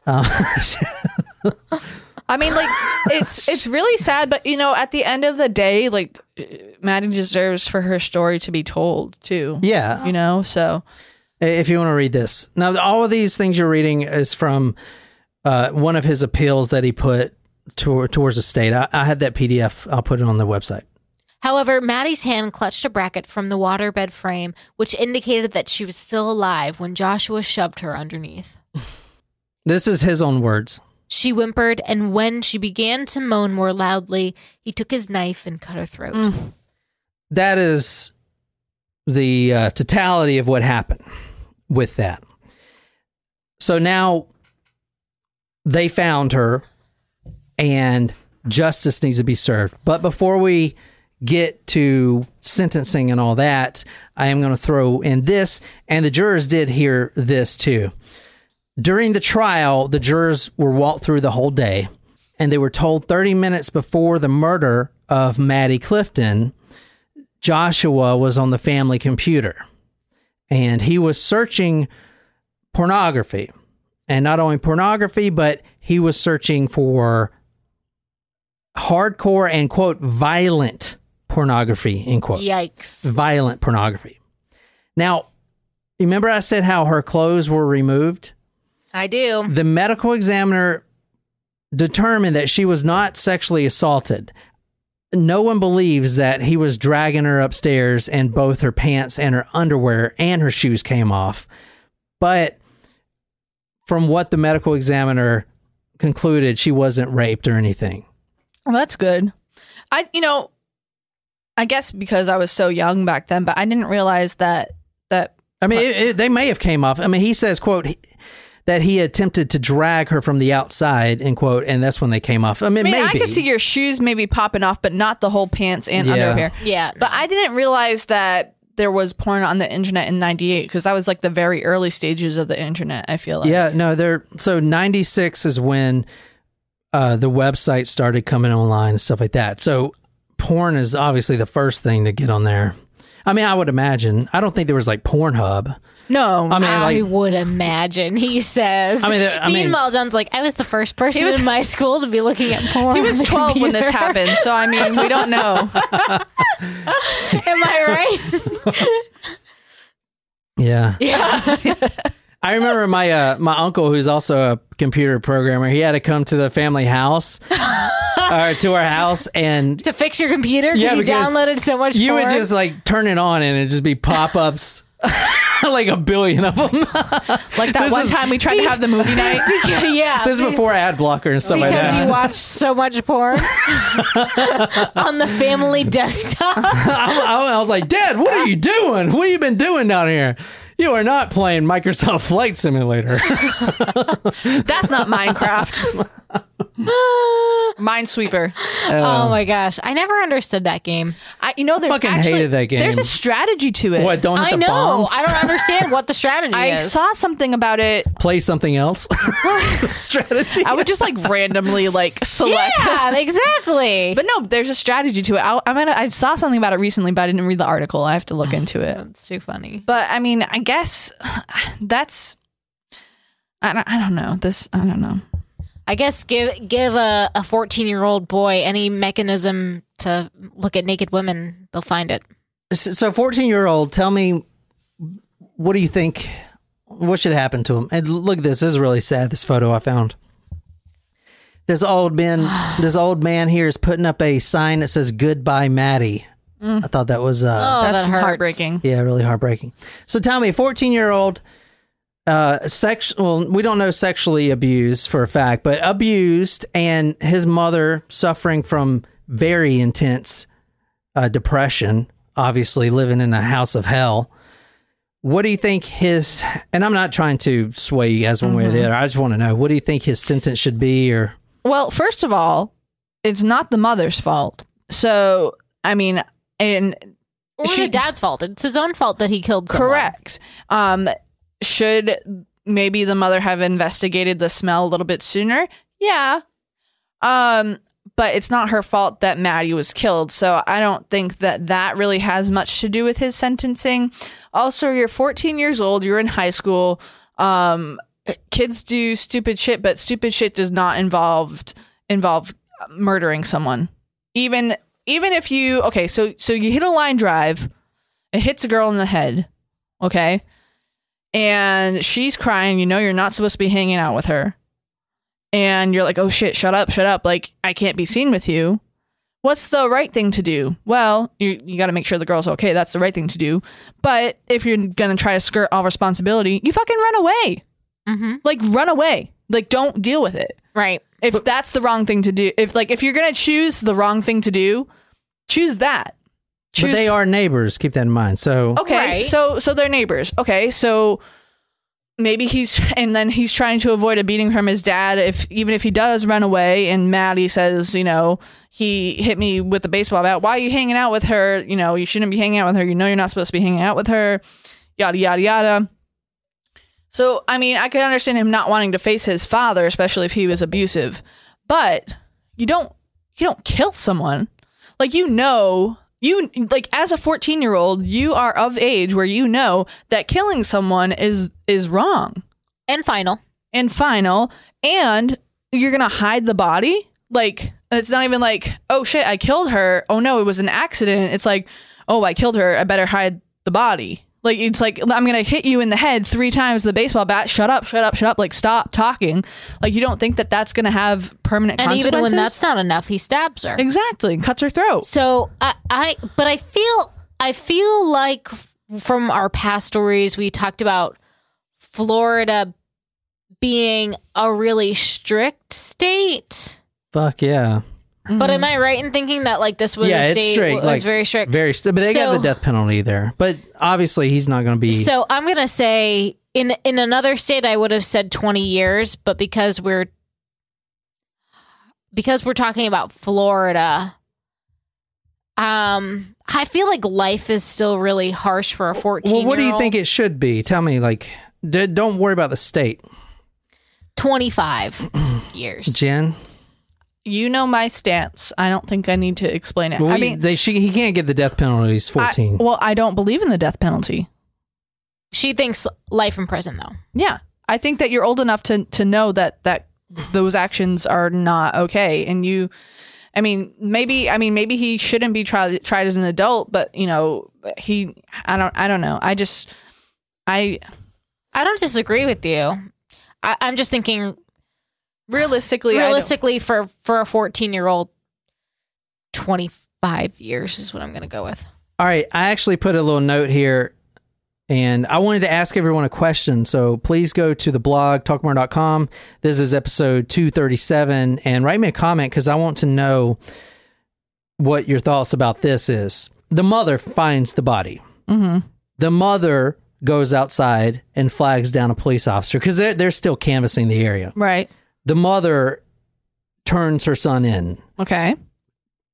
F: Um,
E: I mean, like it's it's really sad, but you know, at the end of the day, like uh, Maddie deserves for her story to be told too.
F: yeah,
E: You know, so
F: if you want to read this now, all of these things you're reading is from uh, one of his appeals that he put to, towards the state. I, I had that PDF. I'll put it on the website.
D: However, Maddie's hand clutched a bracket from the waterbed frame, which indicated that she was still alive when Joshua shoved her underneath.
F: This is his own words.
D: She whimpered, and when she began to moan more loudly, he took his knife and cut her throat.
F: that is the uh, totality of what happened with that. So now they found her and justice needs to be served. But before we get to sentencing and all that, I am going to throw in this, and the jurors did hear this too. During the trial, the jurors were walked through the whole day, and they were told 30 minutes before the murder of Maddie Clifton Joshua was on the family computer and he was searching pornography. And not only pornography, but he was searching for hardcore and quote violent pornography, end quote.
D: Yikes.
F: Violent pornography. Now, remember I said how her clothes were removed?
D: I do.
F: the medical examiner determined that she was not sexually assaulted. No one believes that he was dragging her upstairs and both her pants and her underwear and her shoes came off. But from what the medical examiner concluded, she wasn't raped or anything.
E: well, that's good. I, you know, I guess because I was so young back then, but I didn't realize that that
F: I mean, it, it, they may have came off. I mean, he says, "quote." he- that he attempted to drag her from the outside, end quote, and that's when they came off. I mean,
E: I mean,
F: maybe.
E: I could see your shoes maybe popping off, but not the whole pants and
F: Yeah.
E: underwear.
D: Yeah.
E: But I didn't realize that there was porn on the internet in 98 because that was like the very early stages of the internet, I feel like.
F: Yeah, no, they're so 96 is when uh, the website started coming online and stuff like that. So porn is obviously the first thing to get on there. I mean, I would imagine. I don't think there was like Pornhub.
E: No.
F: I mean,
D: I
F: like,
D: would imagine, he says.
F: I mean, I mean-
D: Meanwhile, John's like, I was the first person
E: He was-
D: in my school to be looking at porn.
E: he was
D: the
E: 12 when this happened. So, I mean, we don't know.
D: Am I right?
F: yeah. yeah. I remember my uh, my uncle, who's also a computer programmer. He had to come to the family house, to our house, and
D: to fix your computer because
F: Yeah,
D: you
F: because
D: downloaded so much
F: you would just like turn it on, and it'd just be pop ups. like a billion of them.
E: Like that
F: This
E: one
F: is-
E: time we tried to have the movie night.
D: yeah.
F: this is before ad blocker and stuff like
D: because
F: that.
D: you watch so much porn on the family desktop.
F: I, I- I was like, Dad, what are you doing? What have you been doing down here? You are not playing Microsoft Flight Simulator.
E: That's not Minecraft. Minesweeper.
D: Oh. oh my gosh, I never understood that game.
E: I, you know, there's
F: Fucking
E: actually
F: hated that game.
E: there's a strategy to it.
F: what? Don't hit
D: I
F: the
D: know.
F: bombs.
D: I don't understand what the strategy is.
E: I
D: is.
E: saw something about it.
F: Play something else. Strategy.
E: I would just like randomly like select.
D: yeah, exactly.
E: But no, there's a strategy to it. I, I mean, I saw something about it recently, but I didn't read the article. I have to look into it.
D: it's too funny.
E: But I mean, I guess that's. I don't, I don't know. This I don't know.
D: I guess give give a a fourteen year old boy any mechanism to look at naked women, they'll find it.
F: so 14 year old tell me what do you think what should happen to him and look at this this is really sad this photo i found this old man this old man here is putting up a sign that says goodbye maddie i thought that was uh
D: Oh,
E: that's
D: that
E: heartbreaking.
F: yeah really heartbreaking. So tell me 14 year old uh sex well we don't know sexually abused for a fact but abused and his mother suffering from very intense uh, depression obviously living in a house of hell. What do you think his and i'm not trying to sway you guys one way or the other. I just want to know what do you think his sentence should be or?
E: Well, first of all, it's not the mother's fault. So I mean, and
D: Or
E: She-
D: dad's fault. It's his own fault that he killed someone.
E: correct. Um, should maybe the mother have investigated the smell a little bit sooner? Yeah. Um, but it's not her fault that Maddie was killed. So I don't think that that really has much to do with his sentencing. Also, you're 14 years old. You're in high school. Um, kids do stupid shit, but stupid shit does not involve involve murdering someone. Even even if you okay, so so you hit a line drive, it hits a girl in the head, okay, and she's crying. You know you're not supposed to be hanging out with her, and you're like, oh shit, shut up, shut up, like I can't be seen with you. What's the right thing to do? Well, you you got to make sure the girl's okay. That's the right thing to do. But if you're gonna try to skirt all responsibility, you fucking run away.
D: Mm-hmm.
E: Like run away. Like don't deal with it.
D: Right.
E: If that's the wrong thing to do, if like if you're gonna choose the wrong thing to do, choose that.
F: but they are neighbors keep that in mind so
E: okay.
D: Right.
E: So so they're neighbors. Okay, so maybe he's and then he's trying to avoid a beating from his dad. If even if he does run away, and Maddie says, you know, he hit me with the baseball bat. Why are you hanging out with her? You know, you shouldn't be hanging out with her. You know, you're not supposed to be hanging out with her. Yada yada yada. So, I mean, I could understand him not wanting to face his father, especially if he was abusive. But you don't you don't kill someone. Like you know, you like as a 14-year-old, you are of age where you know that killing someone is is wrong
D: And final.
E: and final and you're going to hide the body? Like it's not even like, "Oh shit, I killed her. Oh no, it was an accident." It's like, "Oh, I killed her. I better hide the body." Like it's like I'm gonna hit you in the head three times with the baseball bat. Shut up! Shut up! Shut up! Like stop talking. Like you don't think that that's gonna have permanent
D: And even
E: consequences?
D: when that's not enough, he stabs her.
E: exactly cuts her throat.
D: So I, I, but I feel, I feel like from our past stories, we talked about Florida being a really strict state.
F: fuck yeah
D: But am I right in thinking that like this was
F: yeah
D: a state
F: strict
D: was
F: like
D: very strict?
F: very strict but they got the death penalty there but obviously he's not going to be
D: So I'm gonna say in in another state I would have said 20 years, but because we're because we're talking about Florida, um, I feel like life is still really harsh for a 14.
F: well what do you think it should be tell me like d- don't worry about the state
D: 25 years.
F: jen
E: You know my stance. I don't think I need to explain it.
F: well,
E: I
F: we-
E: mean,
F: they, she, he can't get the death penalty he's
E: I-
F: 14
E: well, I don't believe in the death penalty.
D: She thinks life in prison though.
E: Yeah, I think that you're old enough to to know that that those actions are not okay, and you. I mean, maybe. I mean, maybe he shouldn't be tried tried as an adult, but you know, he. I don't. I don't know. I just. I
D: I don't disagree with you. I, I'm just thinking
E: realistically,
D: realistically for for a 14 year old, 25 years is what I'm gonna go with.
F: All right, I actually put a little note here And I wanted to ask everyone a question. So please go to the blog, talkmurder.com. This is episode 237. And write me a comment because I want to know what your thoughts about this is. The mother finds the body.
E: Mm-hmm.
F: The mother goes outside and flags down a police officer because they're, they're still canvassing the area.
E: Right.
F: The mother turns her son in,
E: Okay.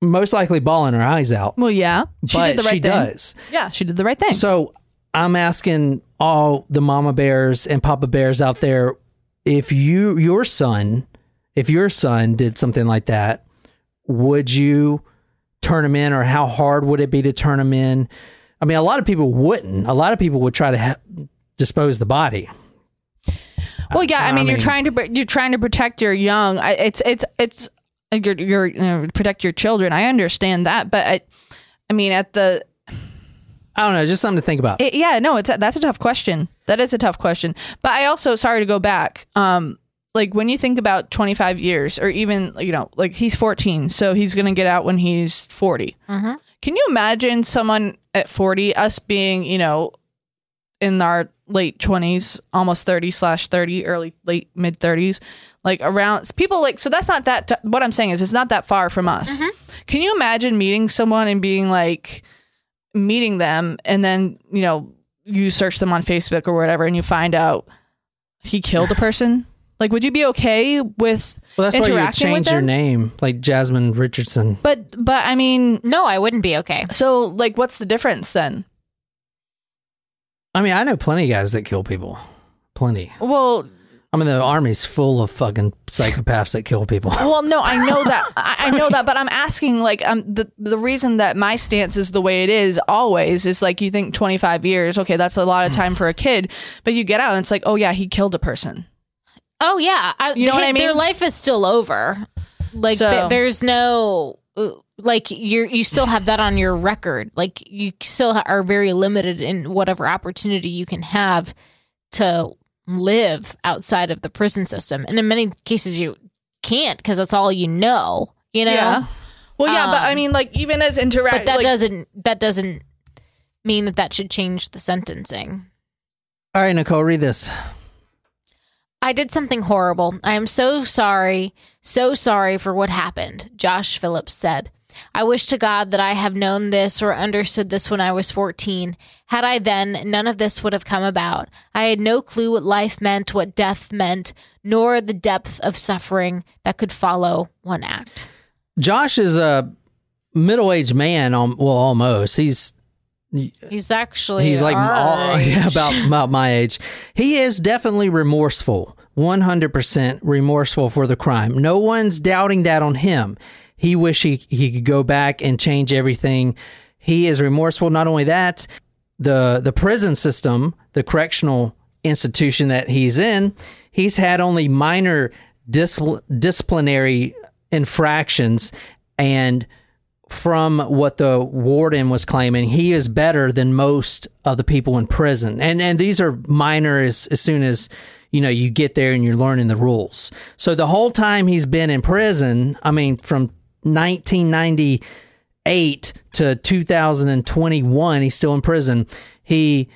F: most likely bawling her eyes out.
E: Well, yeah. She did the right
F: she
E: thing.
F: does.
E: Yeah, she did the right thing.
F: So I'm asking all the mama bears and papa bears out there if you your son, if your son did something like that, would you turn him in or how hard would it be to turn him in? I mean, a lot of people wouldn't. A lot of people would try to ha- dispose the body.
E: Well, yeah. I
F: I
E: mean, you're trying to you're trying to protect your young. I, it's it's it's uh, you're you're you know, protect your children. I understand that, but I, I mean, at the
F: I don't know, just something to think about.
E: it, yeah, no, it's a, that's a tough question. That is a tough question. But I also sorry to go back. Um, like when you think about 25 years, or even you know, like he's 14, so he's gonna get out when he's 40. Can you imagine someone at 40, us being you know, in our late 20s, almost 30 slash 30, early late mid 30s, like around people like so that's not that. what I'm saying is it's not that far from us. Mm-hmm. Can you imagine meeting someone and being like meeting them and then you know you search them on facebook or whatever and you find out he killed a person like would you be okay with
F: well, that's why you change your name, like Jasmine Richardson.
E: but but i mean
D: No, I wouldn't be okay.
E: so like what's the difference then
F: I mean, I know plenty of guys that kill people. Plenty.
E: well
F: I mean, the army's full of fucking psychopaths that kill people.
E: well no i know that I, I know that but i'm asking like um the the reason that my stance is the way it is always is like you think 25 years okay that's a lot of time for a kid but you get out and it's like oh yeah he killed a person
D: Oh yeah, I,
E: You know what I mean.
D: Their life is still over. Like
E: So-
D: th- there's no uh, like you're you still have that on your record. Like you still are very limited in whatever opportunity you can have to live outside of the prison system, and in many cases you can't because that's all you know. You know,
E: yeah well yeah but i
D: Um,
E: mean like even as interact
D: but that
E: like,
D: doesn't that doesn't mean that that should change the sentencing.
F: All right, Nicole, read this.
D: I did something horrible. I am so sorry, so sorry for what happened, Josh Phillips said. I wish to God that I have known this or understood this when I was 14. Had I then, none of this would have come about. I had no clue what life meant, what death meant, nor the depth of suffering that could follow one act.
F: Josh is a middle-aged man. Um, well, almost. He's
D: He's actually
F: he's like all, yeah, about about my age. He is definitely remorseful. One hundred percent remorseful for the crime. No one's doubting that on him. He wish he he could go back and change everything. He is remorseful. Not only that, the the prison system, the correctional institution that he's in, he's had only minor discipl- disciplinary infractions and from what the warden was claiming, he is better than most of the people in prison. And and these are minor as, as soon as you know you get there and you're learning the rules. So the whole time he's been in prison, I mean from 1998 to 2021, he's still in prison. He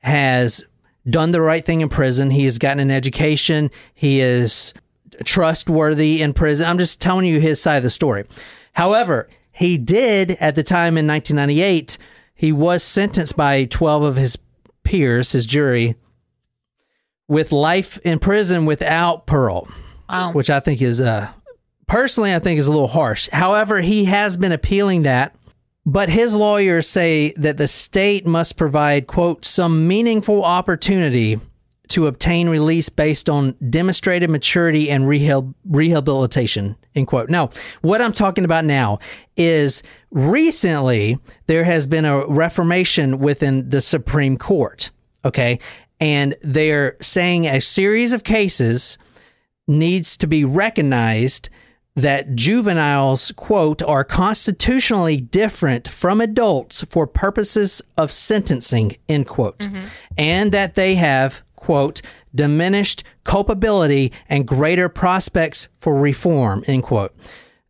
F: has done the right thing in prison. He has gotten an education. He is trustworthy in prison. I'm just telling you his side of the story. However, he did at the time in 1998, he was sentenced by 12 of his peers, his jury, with life in prison without parole,
D: Wow.
F: which I think is uh personally I think is a little harsh. However, he has been appealing that but his lawyers say that the state must provide, quote, some meaningful opportunity to obtain release based on demonstrated maturity and rehabil- rehabilitation, end quote. Now, what I'm talking about now is recently there has been a reformation within the Supreme Court, okay? And they're saying a series of cases needs to be recognized that juveniles, quote, are constitutionally different from adults for purposes of sentencing, end quote, and that they have, quote, diminished culpability and greater prospects for reform, end quote.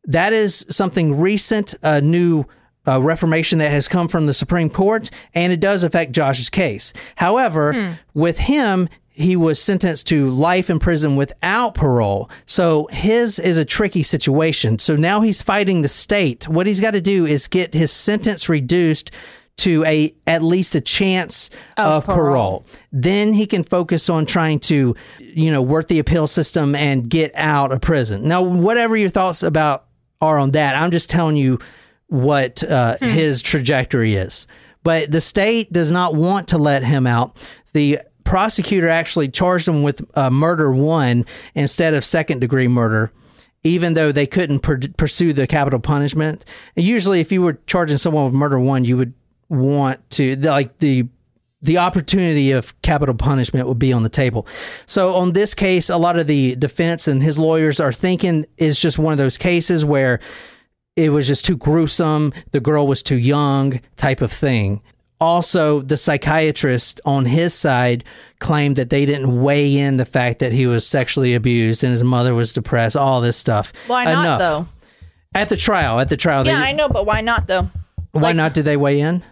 F: That is something recent, a new uh, reformation that has come from the Supreme Court, and it does affect Josh's case. However, with him, he was sentenced to life in prison without parole. So his is a tricky situation. So now he's fighting the state. What he's got to do is get his sentence reduced to a at least a chance of, parole. Then he can focus on trying to, you know, work the appeal system and get out of prison. Now, whatever your thoughts about are on that, I'm just telling you what uh, his trajectory is. But the state does not want to let him out. The prosecutor actually charged him with uh, murder one instead of second degree murder even though they couldn't pur- pursue the capital punishment. And usually, if you were charging someone with murder one, you would want to like the the opportunity of capital punishment would be on the table. So on this case, a lot of the defense and his lawyers are thinking it's just one of those cases where it was just too gruesome, the girl was too young, type of thing. Also, the psychiatrist on his side claimed that they didn't weigh in the fact that he was sexually abused and his mother was depressed, all this stuff.
E: Why not
F: Enough.
E: though?
F: At the trial, at the trial,
E: Yeah,
F: they,
E: I know, but why not though?
F: why
E: like-
F: not did they weigh in?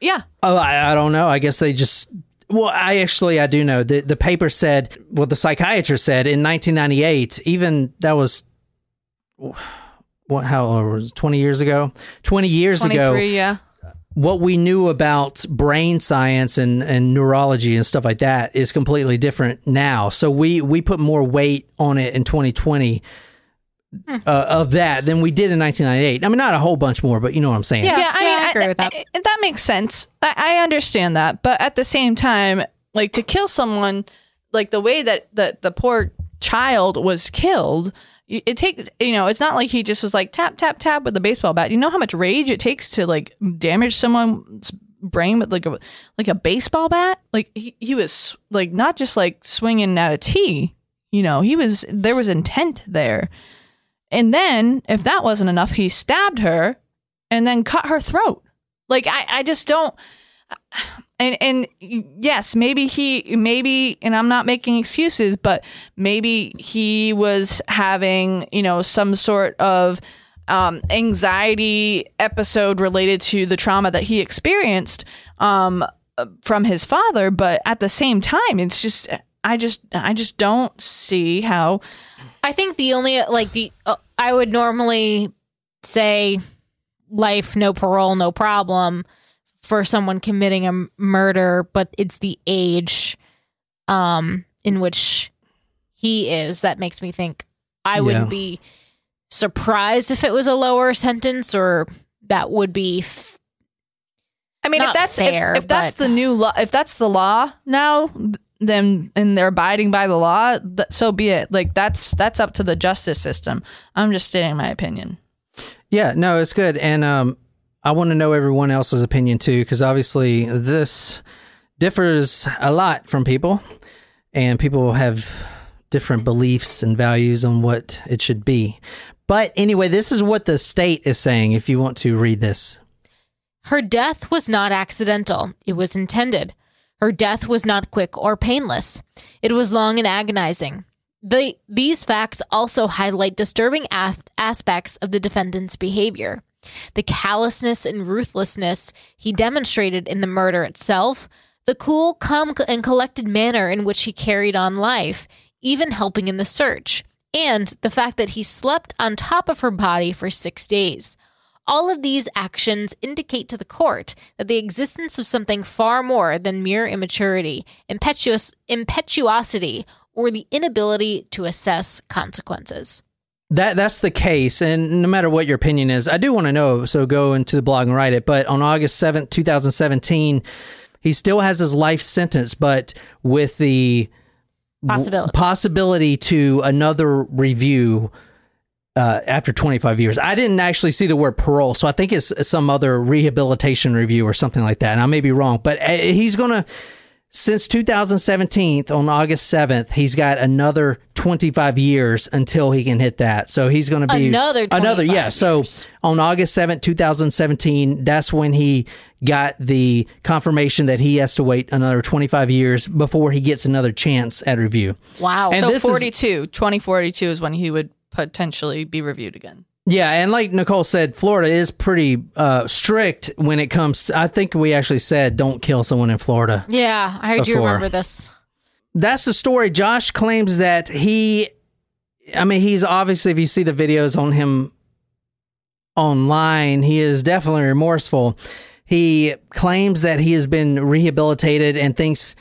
E: Yeah.
F: Oh, I, I don't know. I guess they just. Well, I actually I do know the the paper said well the psychiatrist said in 1998 even that was what how old was it, 20 years ago 20 years ago
E: yeah.
F: What we knew about brain science and, and neurology and stuff like that is completely different now. So we we put more weight on it in 2020 uh, of that than we did in 1998. I mean, not a whole bunch more, but you know what I'm saying.
D: Yeah.
E: yeah, I mean,
D: I agree with that.
E: I- that makes sense. I, I understand that, but at the same time, like to kill someone, like the way that that the poor child was killed, y- it takes you know, it's not like he just was like tap tap tap with a baseball bat. You know how much rage it takes to like damage someone's brain with like a like a baseball bat. Like he, he was like not just like swinging at a tee. You know, he was there was intent there. And then, if that wasn't enough, he stabbed her and then cut her throat. Like I, I just don't. And and yes, maybe he maybe, and I'm not making excuses, but maybe he was having you know some sort of um, anxiety episode related to the trauma that he experienced um, from his father. But at the same time, it's just I just I just don't see how
D: I think the only like the uh, I would normally say life, no parole, no problem for someone committing a murder, but it's the age um in which he is that makes me think I
F: Yeah.
D: wouldn't be surprised if it was a lower sentence or that would be f-
E: I mean,
D: Not
E: if that's if-
D: fair,
E: if, that's
D: but-
E: the new law, if that's the law now, then and they're abiding by the law, th- so be it. Like that's that's up to the justice system. I'm just stating my opinion.
F: Yeah, no, it's good, and um, I want to know everyone else's opinion too, because obviously this differs a lot from people, and people have different beliefs and values on what it should be. But anyway, this is what the state is saying. If you want to read this,
D: Her death was not accidental, it was intended. Her death was not quick or painless. It was long and agonizing. The, these facts also highlight disturbing as- aspects of the defendant's behavior. The callousness and ruthlessness he demonstrated in the murder itself, the cool, calm, and collected manner in which he carried on life, even helping in the search, and the fact that he slept on top of her body for six days. All of these actions indicate to the court that the existence of something far more than mere immaturity, impetuous impetuosity, or the inability to assess consequences.
F: That that's the case, and no matter what your opinion is, I do want to know. So go into the blog and write it. But on August seventh, two thousand seventeen, he still has his life sentence, but with the
D: Possibility.
F: possibility to another review uh, after 25 years. I didn't actually see the word parole, so I think it's some other rehabilitation review or something like that. And I may be wrong, but uh, he's going to, since 2017, on August 7th, he's got another 25 years until he can hit that. So he's going to be
D: Another
F: another,
D: 25
F: yeah. So on August 7th, 2017, that's when he got the confirmation that he has to wait another 25 years before he gets another chance at review.
D: Wow.
F: And
E: so
F: this is-
E: 42, 2042 is when he would potentially be reviewed again.
F: Yeah, and like Nicole said, Florida is pretty uh, strict when it comes. To, I think we actually said don't kill someone in Florida.
D: Yeah, I heard you remember this.
F: That's the story. Josh claims that he, I mean, he's obviously if you see the videos on him online, he is definitely remorseful. He claims that he has been rehabilitated and thinks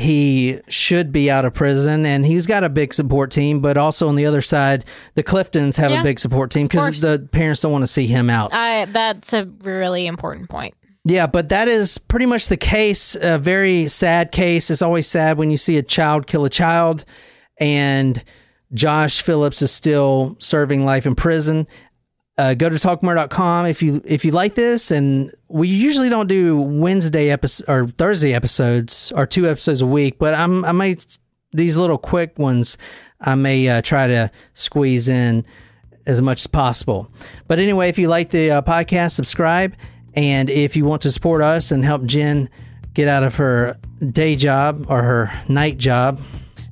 F: he should be out of prison and he's got a big support team but also on the other side the cliftons have
D: Yeah,
F: a big support team because the parents don't want to see him out.
D: I that's a really important point.
F: yeah but that is pretty much the case a very sad case. It's always sad when you see a child kill a child and josh phillips is still serving life in prison uh, go to talkmurder.com if you if you like this and we usually don't do wednesday episode or thursday episodes or two episodes a week but i'm i might these little quick ones i may uh, try to squeeze in as much as possible but anyway if you like the uh, podcast subscribe and if you want to support us and help jen get out of her day job or her night job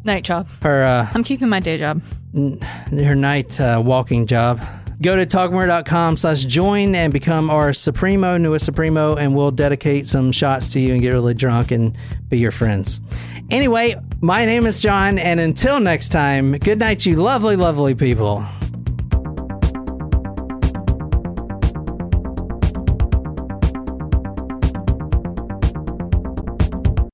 E: Night job.
F: her uh,
E: I'm keeping my day job.
F: her night uh, walking job. Go to talkmurder.com slash join and become our Supremo, newest Supremo, and we'll dedicate some shots to you and get really drunk and be your friends. Anyway, my name is John, and until next time, good night, you lovely, lovely people.